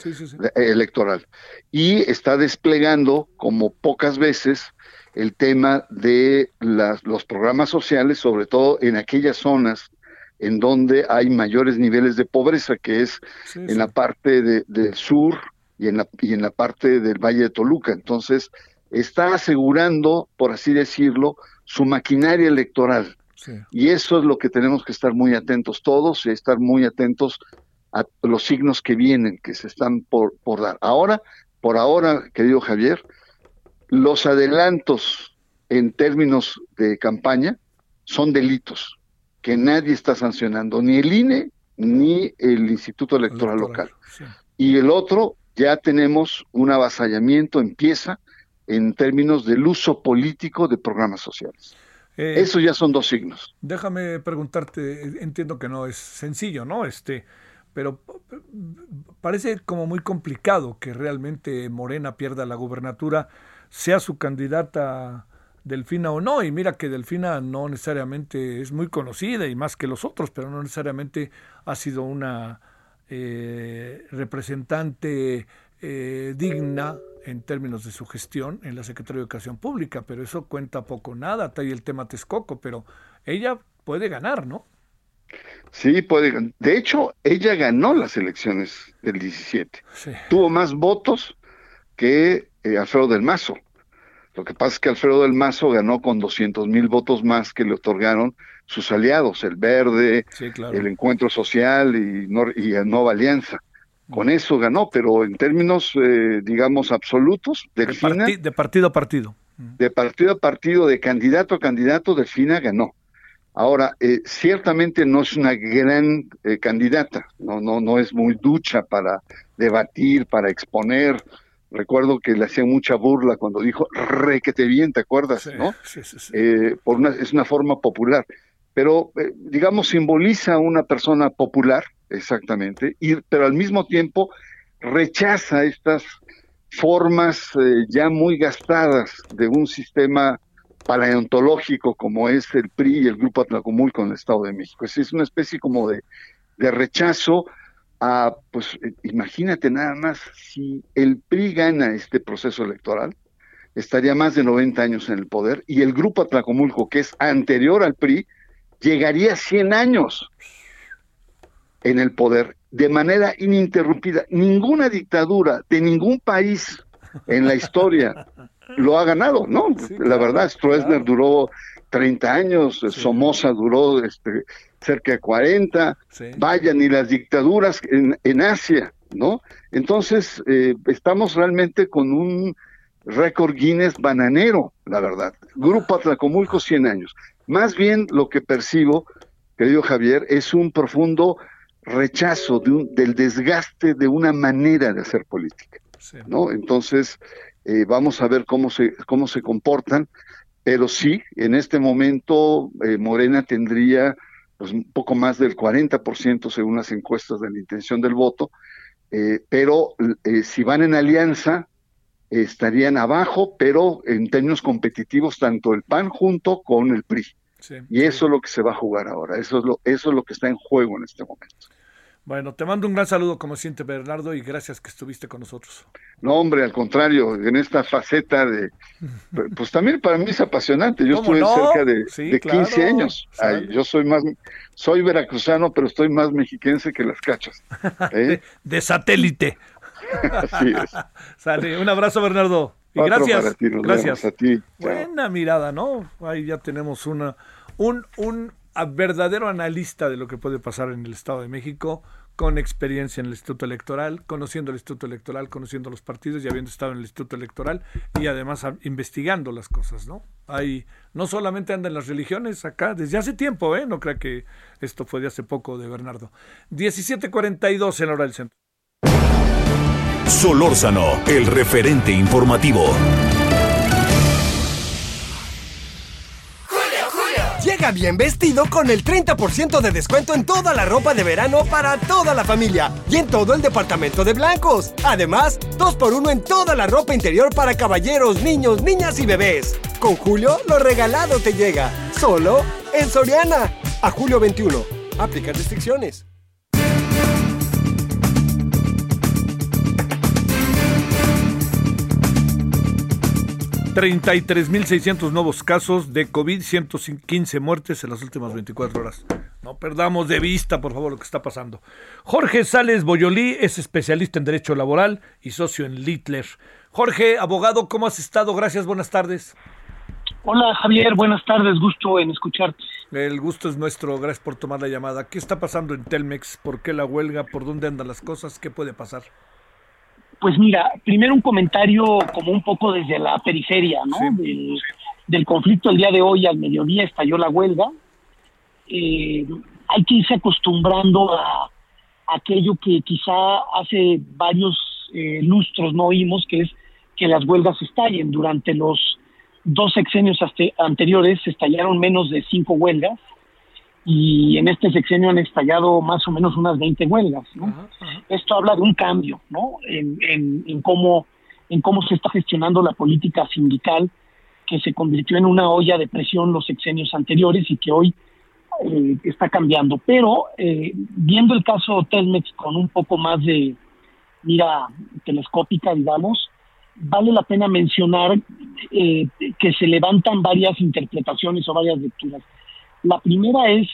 [SPEAKER 5] electoral. Y está desplegando como pocas veces el tema de los programas sociales, sobre todo en aquellas zonas en donde hay mayores niveles de pobreza, que es en la parte del sur y en la, y en la parte del Valle de Toluca. Entonces, está asegurando, por así decirlo, su maquinaria electoral. Y eso es lo que tenemos que estar muy atentos todos y estar muy atentos a los signos que vienen, que se están por, por dar. Ahora, por ahora, querido Javier, los adelantos en términos de campaña son delitos que nadie está sancionando, ni el INE ni el Instituto Electoral, Local. Y el otro, ya tenemos un avasallamiento, empieza en términos del uso político de programas sociales. Eh, Eso ya son dos signos.
[SPEAKER 2] Déjame preguntarte, entiendo que no es sencillo, ¿no? Este, pero parece como muy complicado que realmente Morena pierda la gubernatura, sea su candidata Delfina o no, y mira que Delfina no necesariamente es muy conocida y más que los otros, pero no necesariamente ha sido una eh, representante eh, digna en términos de su gestión en la Secretaría de Educación Pública, pero eso cuenta poco nada, está ahí el tema Texcoco, pero ella puede ganar, ¿no?
[SPEAKER 5] Sí, puede. De hecho, ella ganó las elecciones del 17. Tuvo más votos que eh, Alfredo del Mazo. Lo que pasa es que Alfredo del Mazo ganó con 200 mil votos más que le otorgaron sus aliados, el Verde, el Encuentro Social y, y Nueva Alianza. Con eso ganó, pero en términos, eh, digamos, absolutos, Delfina...
[SPEAKER 2] De, de partido a partido.
[SPEAKER 5] De partido a partido, de candidato a candidato, Delfina ganó. Ahora, eh, ciertamente no es una gran eh, candidata, no, no, no es muy ducha para debatir, para exponer, Recuerdo que le hacía mucha burla cuando dijo re que te bien, ¿te acuerdas? ¿no? Sí, sí, eh, por una, es una forma popular, pero eh, digamos simboliza a una persona popular, exactamente, y, pero al mismo tiempo rechaza estas formas eh, ya muy gastadas de un sistema paleontológico como es el PRI y el Grupo Atlacomulco en el Estado de México. Es, es una especie como de, de rechazo pues eh, imagínate nada más, si el PRI gana este proceso electoral, estaría más de 90 años en el poder y el grupo Atlacomulco, que es anterior al PRI, llegaría a 100 años en el poder de manera ininterrumpida. Ninguna dictadura de ningún país en la historia lo ha ganado, ¿no? la verdad, Stroessner duró 30 años, Somoza duró este, cerca de 40, vayan, y las dictaduras en, en Asia, ¿no? Entonces, eh, estamos realmente con un récord Guinness bananero, la verdad. Grupo Atlacomulco, 100 años. Más bien lo que percibo, querido Javier, es un profundo rechazo de un, del desgaste de una manera de hacer política, ¿no? Entonces, eh, vamos a ver cómo se, cómo se comportan. Pero sí, en este momento eh, Morena tendría pues, un poco más del 40% según las encuestas de la intención del voto, eh, pero eh, si van en alianza estarían abajo, pero en términos competitivos tanto el PAN junto con el PRI. y eso es lo que se va a jugar ahora, eso es lo, eso es lo que está en juego en este momento.
[SPEAKER 2] Bueno, te mando un gran saludo como siente Bernardo y gracias que estuviste con nosotros.
[SPEAKER 5] No, hombre, al contrario, en esta faceta de, pues también para mí es apasionante. Yo estuve cerca de, 15 años. yo soy más, soy veracruzano, pero estoy más mexiquense que las cachas.
[SPEAKER 2] ¿eh? de, satélite. Así es. Sale, un abrazo, Bernardo. Y gracias. gracias.
[SPEAKER 5] A ti.
[SPEAKER 2] Buena mirada, ¿no? Ahí ya tenemos una, un, un verdadero analista de lo que puede pasar en el Estado de México, con experiencia en el Instituto Electoral, conociendo el Instituto Electoral, conociendo los partidos y habiendo estado en el Instituto Electoral y además investigando las cosas, ¿no? No solamente andan las religiones acá, desde hace tiempo, ¿eh? No crea que esto fue de hace poco de Bernardo. 17.42 en la hora del centro.
[SPEAKER 3] Solórzano, el referente informativo.
[SPEAKER 4] Bien vestido con el 30% de descuento en toda la ropa de verano para toda la familia y en todo el departamento de blancos. Además, 2x1 en toda la ropa interior para caballeros, niños, niñas y bebés. Con Julio, lo regalado te llega. Solo en Soriana. A julio 21. Aplica restricciones.
[SPEAKER 2] 33.600 nuevos casos de COVID, 115 muertes en las últimas 24 horas. No perdamos de vista, por favor, lo que está pasando. Jorge Sales Boyolí es especialista en Derecho Laboral y socio en Littler. Jorge, abogado, ¿cómo has estado? Gracias, buenas tardes.
[SPEAKER 9] Hola Javier, buenas tardes, gusto en escucharte.
[SPEAKER 2] El gusto es nuestro, gracias por tomar la llamada. ¿Qué está pasando en Telmex? ¿Por qué la huelga? ¿Por dónde andan las cosas? ¿Qué puede pasar?
[SPEAKER 9] Pues mira, primero un comentario como un poco desde la periferia, ¿no? Del, del conflicto el día de hoy al mediodía estalló la huelga. Eh, hay que irse acostumbrando a, aquello que quizá hace varios eh, lustros no oímos, que es que las huelgas estallen. Durante los dos sexenios anteriores se estallaron menos de cinco huelgas y en este sexenio han estallado más o menos unas 20 huelgas. ¿no? Esto habla de un cambio ¿no? en, en, cómo, en cómo se está gestionando la política sindical que se convirtió en una olla de presión los sexenios anteriores y que hoy eh, está cambiando. Pero eh, viendo el caso Telmex con un poco más de mira telescópica, digamos, vale la pena mencionar eh, que se levantan varias interpretaciones o varias lecturas. La primera es,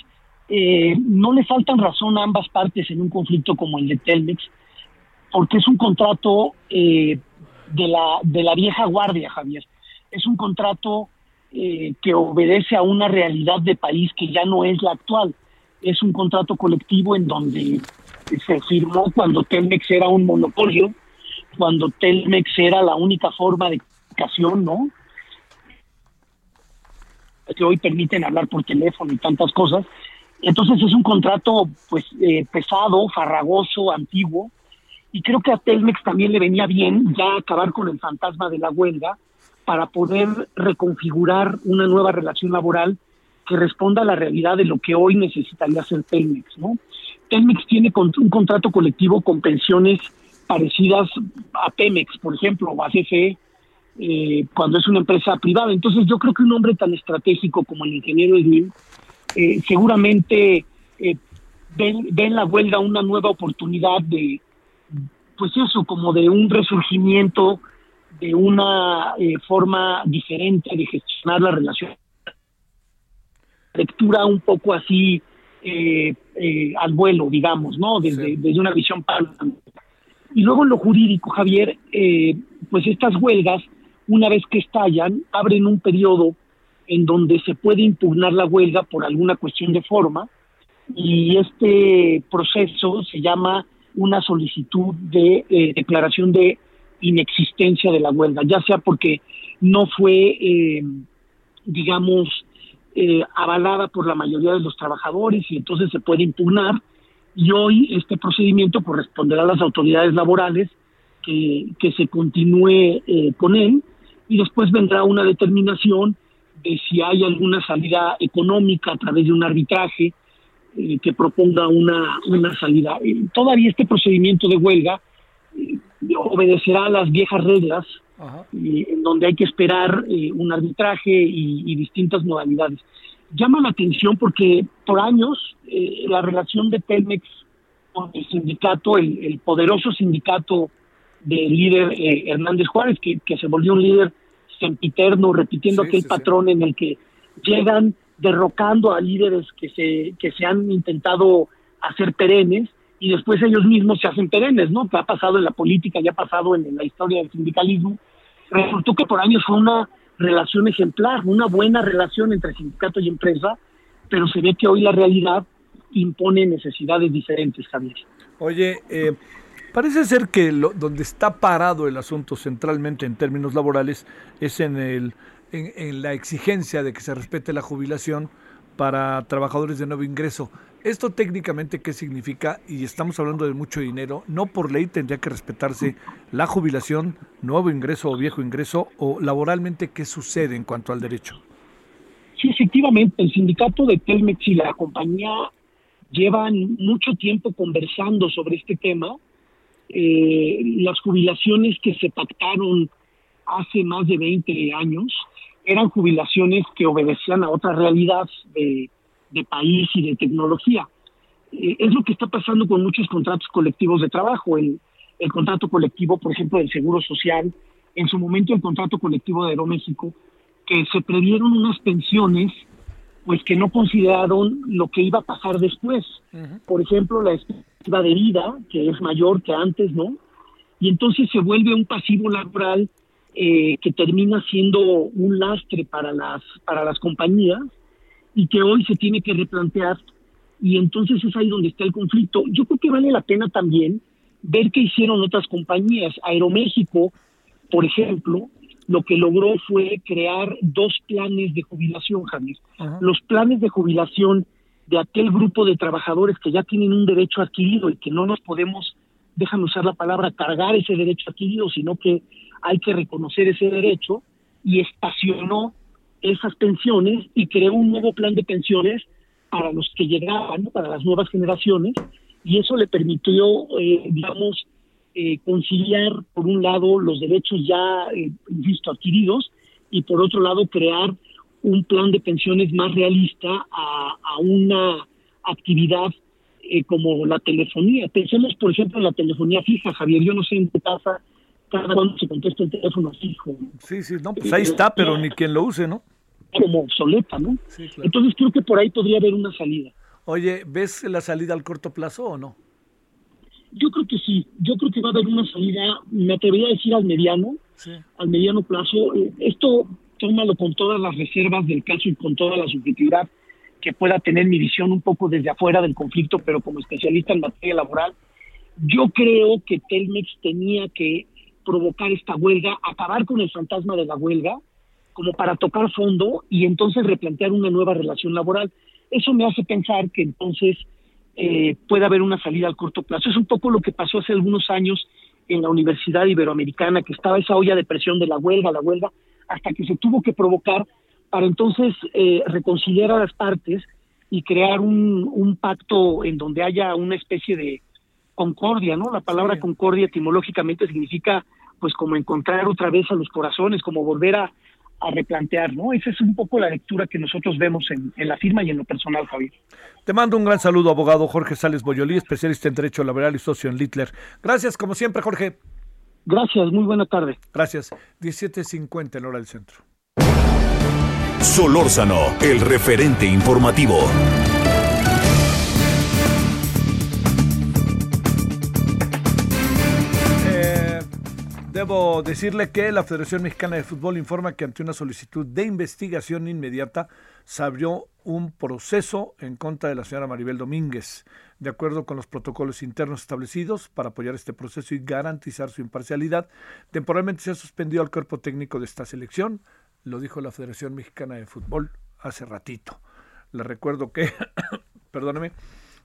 [SPEAKER 9] eh, no le faltan razón a ambas partes en un conflicto como el de Telmex, porque es un contrato eh, de, la, de la vieja guardia, Javier. Es un contrato que obedece a una realidad de país que ya no es la actual. Es un contrato colectivo en donde se firmó cuando Telmex era un monopolio, cuando Telmex era la única forma de comunicación, ¿no? Que hoy permiten hablar por teléfono y tantas cosas. Entonces es un contrato pues eh, pesado, farragoso, antiguo, y creo que a Telmex también le venía bien ya acabar con el fantasma de la huelga para poder reconfigurar una nueva relación laboral que responda a la realidad de lo que hoy necesitaría hacer Telmex, ¿no? Telmex tiene un contrato colectivo con pensiones parecidas a Pemex, por ejemplo, o a CFE, eh, cuando es una empresa privada. Entonces yo creo que un hombre tan estratégico como el ingeniero Edwin eh, seguramente eh, ven, ven la huelga una nueva oportunidad de, pues eso, como de un resurgimiento, de una forma diferente de gestionar la relación. Lectura un poco así al vuelo, digamos, ¿no? Desde, desde una visión. Y luego en lo jurídico, Javier, eh, pues estas huelgas, una vez que estallan, abren un periodo en donde se puede impugnar la huelga por alguna cuestión de forma y este proceso se llama una solicitud de eh, declaración de inexistencia de la huelga, ya sea porque no fue, eh, digamos, avalada por la mayoría de los trabajadores y entonces se puede impugnar, y hoy este procedimiento corresponderá a las autoridades laborales que, que se continúe eh, con él y después vendrá una determinación de si hay alguna salida económica a través de un arbitraje eh, que proponga una, una salida. Eh, todavía este procedimiento de huelga obedecerá a las viejas reglas en donde hay que esperar un arbitraje y, y distintas modalidades llama la atención porque por años eh, la relación de Telmex con el sindicato, el, poderoso sindicato del líder eh, Hernández Juárez, que, se volvió un líder sempiterno, repitiendo aquel patrón en el que llegan derrocando a líderes que se, que se han intentado hacer perennes y después ellos mismos se hacen perennes, ¿no? Que ha pasado en la política y ha pasado en la historia del sindicalismo. Resultó que por años fue una relación ejemplar, una buena relación entre sindicato y empresa, pero se ve que hoy la realidad impone necesidades diferentes, Javier.
[SPEAKER 2] Oye, eh, parece ser que lo, donde está parado el asunto centralmente en términos laborales es en, el, en la exigencia de que se respete la jubilación para trabajadores de nuevo ingreso. ¿Esto técnicamente qué significa? Y estamos hablando de mucho dinero. No por ley tendría que respetarse la jubilación, nuevo ingreso o viejo ingreso, o laboralmente qué sucede en cuanto al derecho.
[SPEAKER 9] Sí, efectivamente, el sindicato de Telmex y la compañía llevan mucho tiempo conversando sobre este tema. Eh, las jubilaciones que se pactaron hace más de 20 años eran jubilaciones que obedecían a otra realidad de de país y de tecnología. Eh, es lo que está pasando con muchos contratos colectivos de trabajo. El, el contrato colectivo, por ejemplo, del Seguro Social, en su momento el contrato colectivo de Aeroméxico, que se previeron unas pensiones pues que no consideraron lo que iba a pasar después. Por ejemplo, la expectativa de vida, que es mayor que antes, ¿no? Y entonces se vuelve un pasivo laboral eh, que termina siendo un lastre para las, para las compañías y que hoy se tiene que replantear y entonces es ahí donde está el conflicto. Yo creo que vale la pena también ver qué hicieron otras compañías. Aeroméxico, por ejemplo, lo que logró fue crear dos planes de jubilación, Javier. Los planes de jubilación de aquel grupo de trabajadores que ya tienen un derecho adquirido y que no nos podemos, déjame usar la palabra, cargar ese derecho adquirido, sino que hay que reconocer ese derecho y estacionó esas pensiones y creó un nuevo plan de pensiones para los que llegaban, para las nuevas generaciones, y eso le permitió, eh, digamos, eh, conciliar, por un lado, los derechos ya, eh, insisto, adquiridos, y por otro lado, crear un plan de pensiones más realista a, a una actividad eh, como la telefonía. Pensemos, por ejemplo, en la telefonía fija, Javier. Yo no sé en qué pasa cada cuando se contesta el teléfono fijo.
[SPEAKER 2] Sí, sí, no, pues ahí está, pero ni quien lo use, ¿no?
[SPEAKER 9] Como obsoleta, ¿no? Entonces creo que por ahí podría haber una salida.
[SPEAKER 2] Oye, ¿ves la salida al corto plazo o no?
[SPEAKER 9] Yo creo que sí, yo creo que va a haber una salida, me atrevería a decir al mediano, al mediano plazo. Eh, esto tómalo con todas las reservas del caso y con toda la subjetividad que pueda tener mi visión un poco desde afuera del conflicto, pero como especialista en materia laboral, yo creo que Telmex tenía que provocar esta huelga, acabar con el fantasma de la huelga, como para tocar fondo y entonces replantear una nueva relación laboral. Eso me hace pensar que entonces eh, puede haber una salida al corto plazo. Es un poco lo que pasó hace algunos años en la Universidad Iberoamericana, que estaba esa olla de presión de la huelga, la huelga, hasta que se tuvo que provocar para entonces eh, reconciliar a las partes y crear un, un pacto en donde haya una especie de concordia, ¿no? La palabra concordia etimológicamente significa pues como encontrar otra vez a los corazones, como volver a, a replantear, ¿no? Esa es un poco la lectura que nosotros vemos en, en, la firma y en lo personal, Javier.
[SPEAKER 2] Te mando un gran saludo, abogado Jorge Sales Boyolí, especialista en Derecho Laboral y socio en Littler. Gracias, como siempre, Jorge.
[SPEAKER 9] Gracias, muy buena tarde.
[SPEAKER 2] Gracias. 17.50 en hora del centro.
[SPEAKER 3] Solórzano, el referente informativo.
[SPEAKER 2] Debo decirle que la Federación Mexicana de Fútbol informa que ante una solicitud de investigación inmediata se abrió un proceso en contra de la señora Maribel Domínguez, de acuerdo con los protocolos internos establecidos para apoyar este proceso y garantizar su imparcialidad. Temporalmente se ha suspendido al cuerpo técnico de esta selección, lo dijo la Federación Mexicana de Fútbol hace ratito. Le recuerdo que, perdóneme,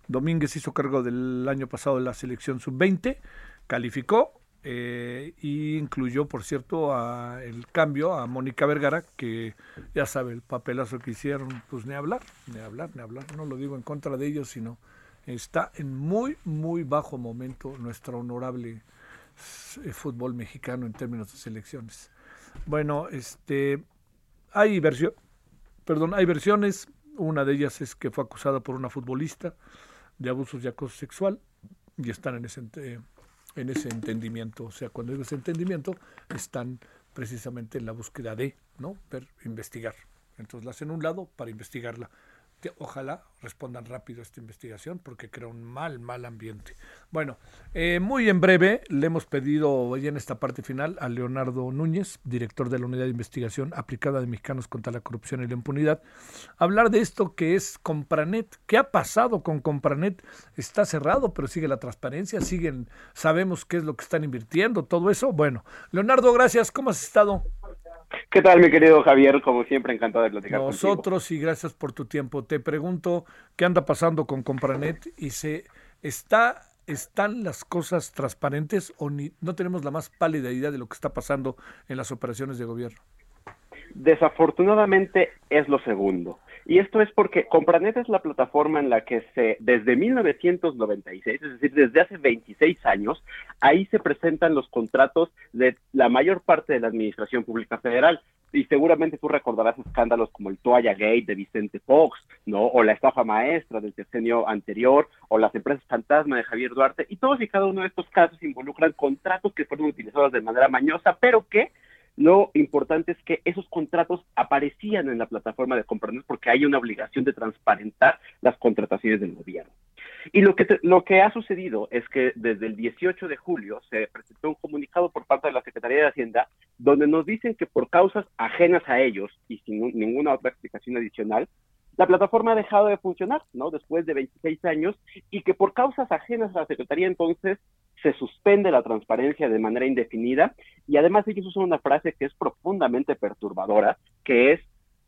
[SPEAKER 2] Domínguez hizo cargo del año pasado de la selección sub-20, calificó eh, y incluyó, por cierto, a el cambio a Mónica Vergara, que ya sabe el papelazo que hicieron, pues ni hablar, ni hablar, ni hablar. No lo digo en contra de ellos, sino está en muy, muy bajo momento nuestro honorable eh, fútbol mexicano en términos de selecciones. Bueno, este hay versión, perdón, hay versiones. Una de ellas es que fue acusada por una futbolista de abusos y acoso sexual y están en ese en ese entendimiento. O sea, cuando digo ese entendimiento, están precisamente en la búsqueda de, ¿no? Ver, investigar. Entonces la hacen un lado para investigarla ojalá respondan rápido a esta investigación porque crea un mal, mal ambiente. Bueno, eh, muy en breve le hemos pedido hoy en esta parte final a Leonardo Núñez, director de la Unidad de Investigación Aplicada de Mexicanos contra la Corrupción y la Impunidad, hablar de esto que es Compranet. ¿Qué ha pasado con Compranet? Está cerrado, pero sigue la transparencia, siguen, sabemos qué es lo que están invirtiendo, todo eso. Bueno, Leonardo, gracias. ¿Cómo has estado?
[SPEAKER 10] ¿Qué tal, mi querido Javier? Como siempre, encantado de platicar
[SPEAKER 2] Nosotros y gracias por tu tiempo. Te pregunto qué anda pasando con Compranet y se está están las cosas transparentes o ni, no tenemos la más pálida idea de lo que está pasando en las operaciones de gobierno.
[SPEAKER 10] Desafortunadamente es lo segundo. Y esto es porque Compranet es la plataforma en la que se, desde 1996, es decir, desde hace 26 años, ahí se presentan los contratos de la mayor parte de la Administración Pública Federal. Y seguramente tú recordarás escándalos como el Toalla Gate de Vicente Fox, ¿no? O la estafa maestra del decenio anterior, o las empresas fantasma de Javier Duarte. Y todos y cada uno de estos casos involucran contratos que fueron utilizados de manera mañosa, pero que lo importante es que esos contratos aparecían en la plataforma de Compranet porque hay una obligación de transparentar las contrataciones del gobierno. Y lo que, lo que ha sucedido es que desde el 18 de julio se presentó un comunicado por parte de la Secretaría de Hacienda donde nos dicen que por causas ajenas a ellos y sin ninguna otra explicación adicional, la plataforma ha dejado de funcionar, ¿no? Después de 26 años y que por causas ajenas a la Secretaría entonces se suspende la transparencia de manera indefinida y además ellos usan una frase que es profundamente perturbadora, que es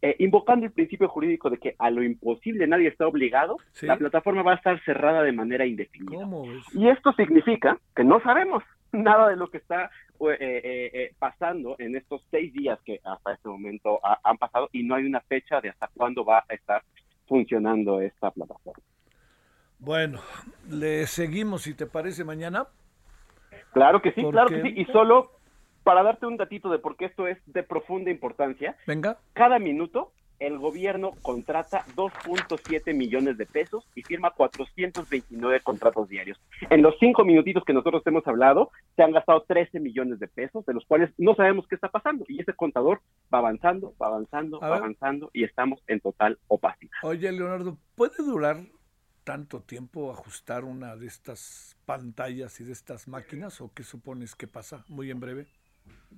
[SPEAKER 10] eh, invocando el principio jurídico de que a lo imposible nadie está obligado, la plataforma va a estar cerrada de manera indefinida. Y esto significa que no sabemos nada de lo que está eh, eh, pasando en estos seis días que hasta este momento han pasado y no hay una fecha de hasta cuándo va a estar funcionando esta plataforma.
[SPEAKER 2] Bueno, le seguimos si te parece mañana.
[SPEAKER 10] Claro que sí, claro que sí. Y solo para darte un datito de por qué esto es de profunda importancia.
[SPEAKER 2] Venga.
[SPEAKER 10] Cada minuto el gobierno contrata 2.7 millones de pesos y firma 429 contratos diarios. En los cinco minutitos que nosotros hemos hablado, se han gastado 13 millones de pesos, de los cuales no sabemos qué está pasando. Y ese contador va avanzando, va avanzando, va avanzando y estamos en total opacidad.
[SPEAKER 2] Oye, Leonardo, ¿puede durar tanto tiempo ajustar una de estas pantallas y de estas máquinas o qué supones que pasa muy en breve?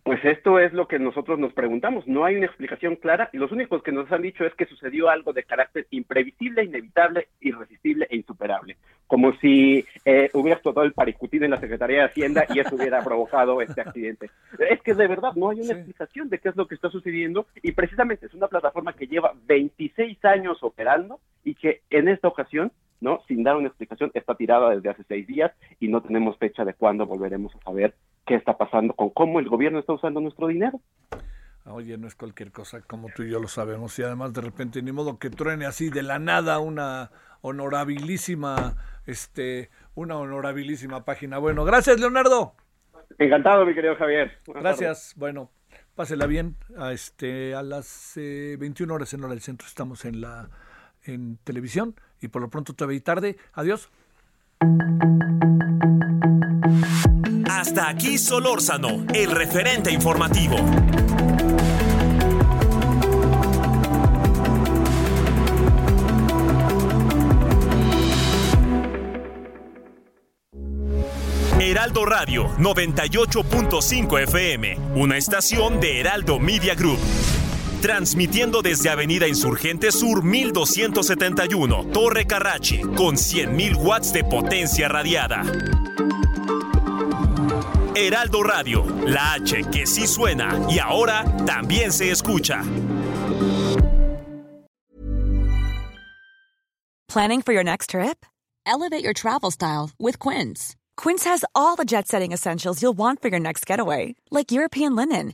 [SPEAKER 10] Pues esto es lo que nosotros nos preguntamos. No hay una explicación clara y los únicos que nos han dicho es que sucedió algo de carácter imprevisible, inevitable, irresistible e insuperable. Como si eh, hubiera explotado el paricutín en la Secretaría de Hacienda y eso hubiera provocado este accidente. Es que de verdad no hay una explicación de qué es lo que está sucediendo y precisamente es una plataforma que lleva 26 años operando y que en esta ocasión ¿no? Sin dar una explicación, está tirada desde hace seis días y no tenemos fecha de cuándo volveremos a saber qué está pasando con cómo el gobierno está usando nuestro dinero.
[SPEAKER 2] Oye, no es cualquier cosa, como tú y yo lo sabemos, y además de repente ni modo que truene así de la nada una honorabilísima, este, una honorabilísima página. Bueno, gracias Leonardo.
[SPEAKER 10] Encantado, mi querido Javier.
[SPEAKER 2] gracias. Bueno, pásela bien. A este, a las 21 eh, horas en hora del centro estamos en la en televisión y por lo pronto todavía tarde. Adiós.
[SPEAKER 1] Hasta aquí Solórzano, el referente informativo. Heraldo Radio 98.5 FM, una estación de Heraldo Media Group. Transmitiendo desde Avenida Insurgente Sur 1271, Torre Carrachi, con 100.000 watts de potencia radiada. Heraldo Radio, la H que sí suena y ahora también se escucha.
[SPEAKER 11] Planning for your next trip? Elevate your travel style with Quince. Quince has all the jet setting essentials you'll want for your next getaway, like European linen